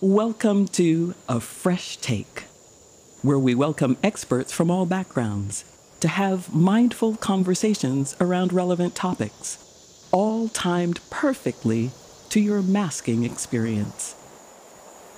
Welcome to A Fresh Take, where we welcome experts from all backgrounds to have mindful conversations around relevant topics, all timed perfectly to your masking experience.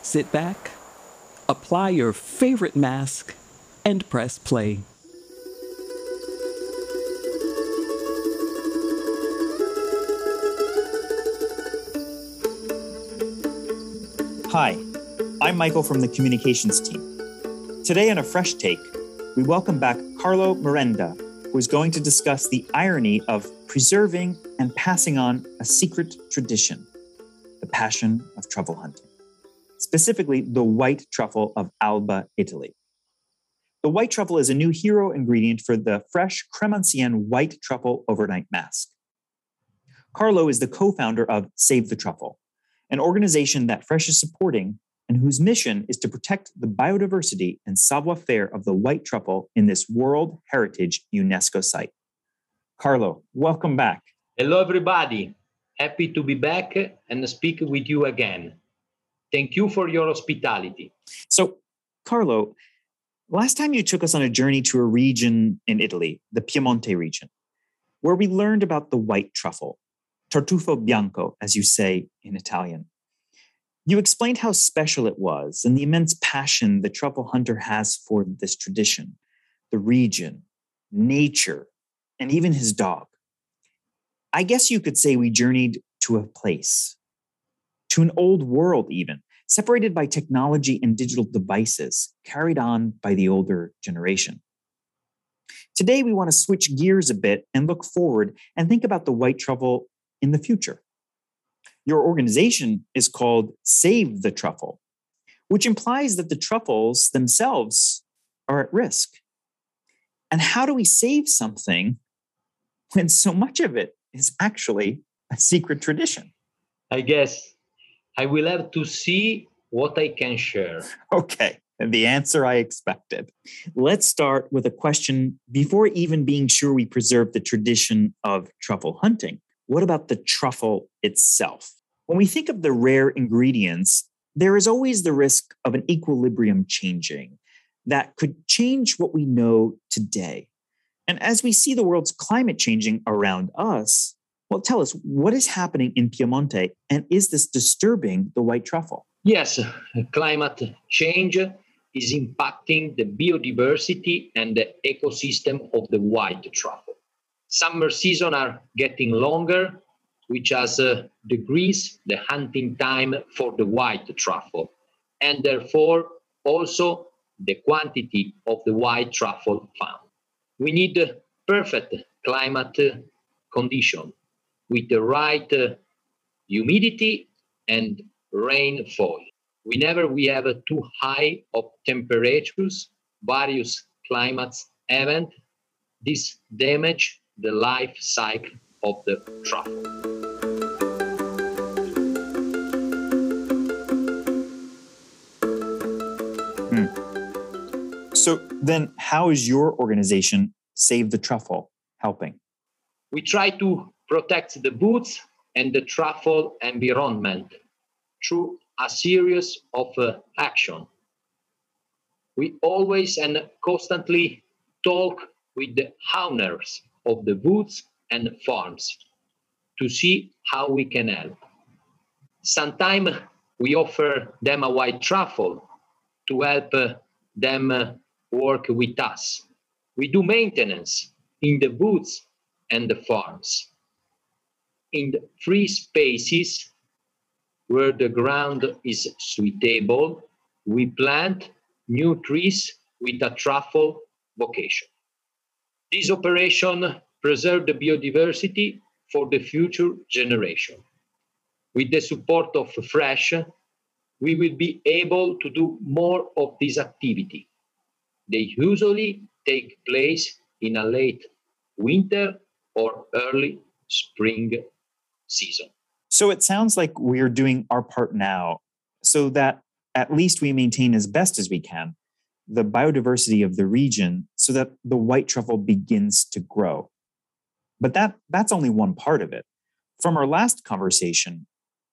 Sit back, apply your favorite mask, and press play. Hi, I'm Michael from the communications team. Today on A Fresh Take, we welcome back Carlo Marenda, who is going to discuss the irony of preserving and passing on a secret tradition the passion of truffle hunting, specifically the white truffle of Alba, Italy. The white truffle is a new hero ingredient for the fresh creme ancienne white truffle overnight mask. Carlo is the co founder of Save the Truffle, an organization that Fresh is supporting and whose mission is to protect the biodiversity and savoir faire of the white truffle in this World Heritage UNESCO site. Carlo, welcome back. Hello, everybody. Happy to be back and speak with you again. Thank you for your hospitality. So, Carlo, last time you took us on a journey to a region in Italy, the Piemonte region, where we learned about the white truffle, tartufo bianco, as you say in Italian. You explained how special it was and the immense passion the truffle hunter has for this tradition, the region, nature, and even his dog. I guess you could say we journeyed to a place, to an old world, even, separated by technology and digital devices carried on by the older generation. Today, we want to switch gears a bit and look forward and think about the white truffle in the future. Your organization is called Save the Truffle, which implies that the truffles themselves are at risk. And how do we save something when so much of it is actually a secret tradition? I guess I will have to see what I can share. Okay, the answer I expected. Let's start with a question before even being sure we preserve the tradition of truffle hunting. What about the truffle itself? When we think of the rare ingredients, there is always the risk of an equilibrium changing that could change what we know today. And as we see the world's climate changing around us, well, tell us what is happening in Piemonte and is this disturbing the white truffle? Yes, climate change is impacting the biodiversity and the ecosystem of the white truffle. Summer season are getting longer, which has uh, decreased the hunting time for the white truffle, and therefore also the quantity of the white truffle found. We need a perfect climate uh, condition with the right uh, humidity and rainfall. Whenever we have a too high of temperatures, various climates event, this damage the life cycle of the truffle. Hmm. So then, how is your organization Save the Truffle helping? We try to protect the boots and the truffle environment through a series of uh, action. We always and constantly talk with the owners of the woods and farms to see how we can help. Sometimes we offer them a white truffle to help uh, them uh, work with us. We do maintenance in the woods and the farms. In the free spaces where the ground is suitable, we plant new trees with a truffle vocation. This operation preserve the biodiversity for the future generation. With the support of FRESH, we will be able to do more of this activity. They usually take place in a late winter or early spring season. So it sounds like we're doing our part now so that at least we maintain as best as we can the biodiversity of the region so that the white truffle begins to grow. But that, that's only one part of it. From our last conversation,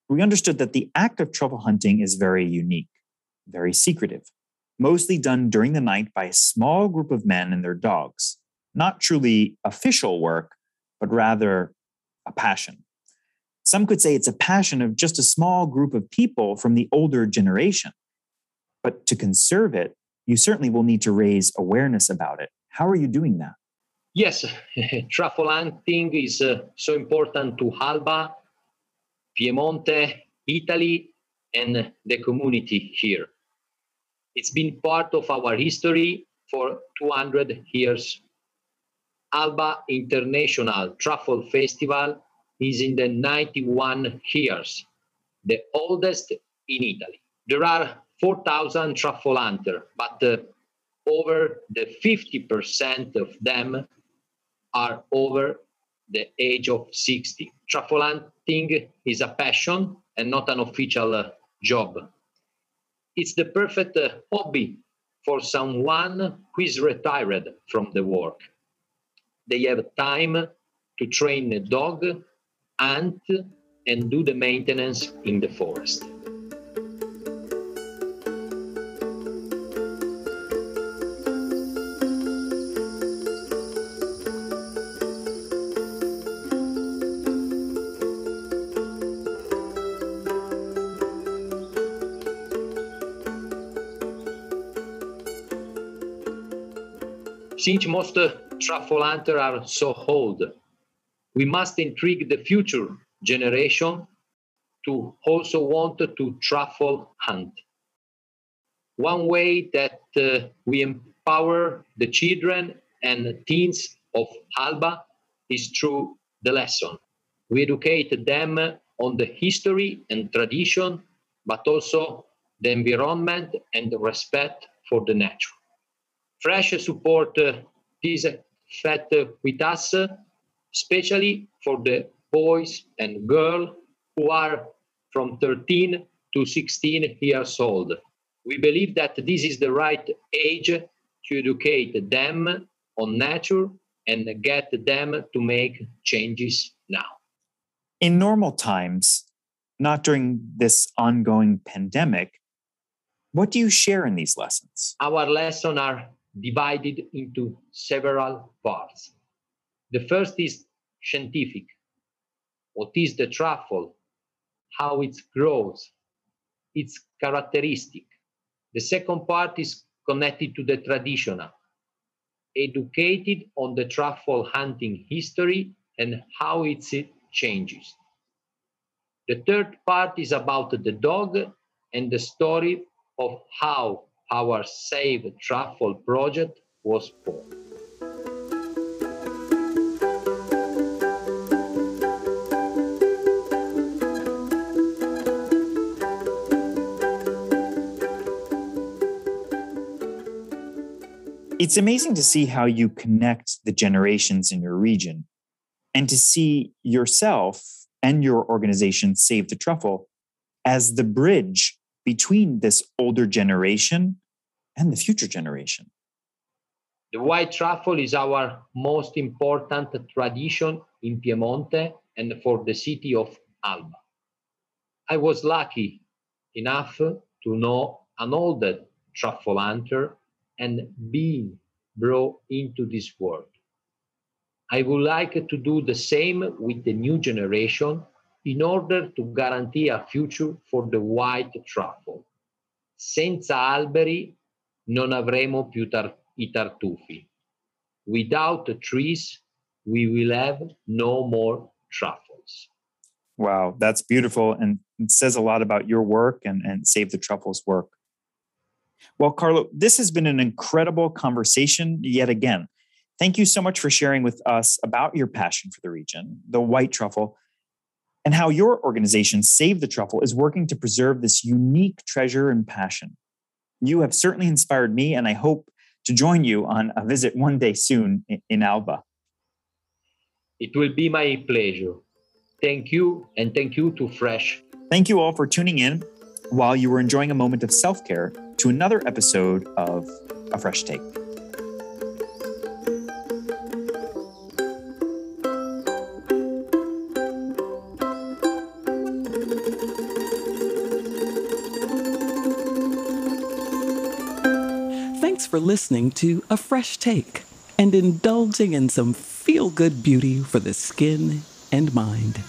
we understood that the act of truffle hunting is very unique, very secretive, mostly done during the night by a small group of men and their dogs. Not truly official work, but rather a passion. Some could say it's a passion of just a small group of people from the older generation. But to conserve it, you certainly will need to raise awareness about it. How are you doing that? Yes, truffle hunting is uh, so important to Alba, Piemonte, Italy, and the community here. It's been part of our history for 200 years. Alba International Truffle Festival is in the 91 years, the oldest in Italy. There are 4,000 truffle hunters, but uh, over the 50% of them are over the age of 60. Truffle hunting is a passion and not an official uh, job. It's the perfect uh, hobby for someone who is retired from the work. They have time to train a dog hunt and do the maintenance in the forest. Since most uh, truffle hunters are so old, we must intrigue the future generation to also want to truffle hunt. One way that uh, we empower the children and teens of Alba is through the lesson. We educate them on the history and tradition, but also the environment and the respect for the nature. Fresh support uh, this fact with us especially for the boys and girls who are from 13 to 16 years old. We believe that this is the right age to educate them on nature and get them to make changes now. In normal times, not during this ongoing pandemic, what do you share in these lessons? Our lessons are divided into several parts. The first is scientific. What is the truffle? How it grows? Its characteristic. The second part is connected to the traditional. Educated on the truffle hunting history and how it changes. The third part is about the dog and the story of how our Save Truffle project was born. It's amazing to see how you connect the generations in your region and to see yourself and your organization, Save the Truffle, as the bridge between this older generation and the future generation. The white truffle is our most important tradition in Piemonte and for the city of Alba. I was lucky enough to know an old truffle hunter and being brought into this world. I would like to do the same with the new generation in order to guarantee a future for the white truffle. Senza alberi non avremo più tar- i tartufi. Without trees, we will have no more truffles. Wow, that's beautiful. And it says a lot about your work and, and Save the Truffles work. Well, Carlo, this has been an incredible conversation yet again. Thank you so much for sharing with us about your passion for the region, the white truffle, and how your organization, Save the Truffle, is working to preserve this unique treasure and passion. You have certainly inspired me, and I hope to join you on a visit one day soon in Alba. It will be my pleasure. Thank you, and thank you to Fresh. Thank you all for tuning in while you were enjoying a moment of self care to another episode of A Fresh Take. For listening to A Fresh Take and indulging in some feel good beauty for the skin and mind.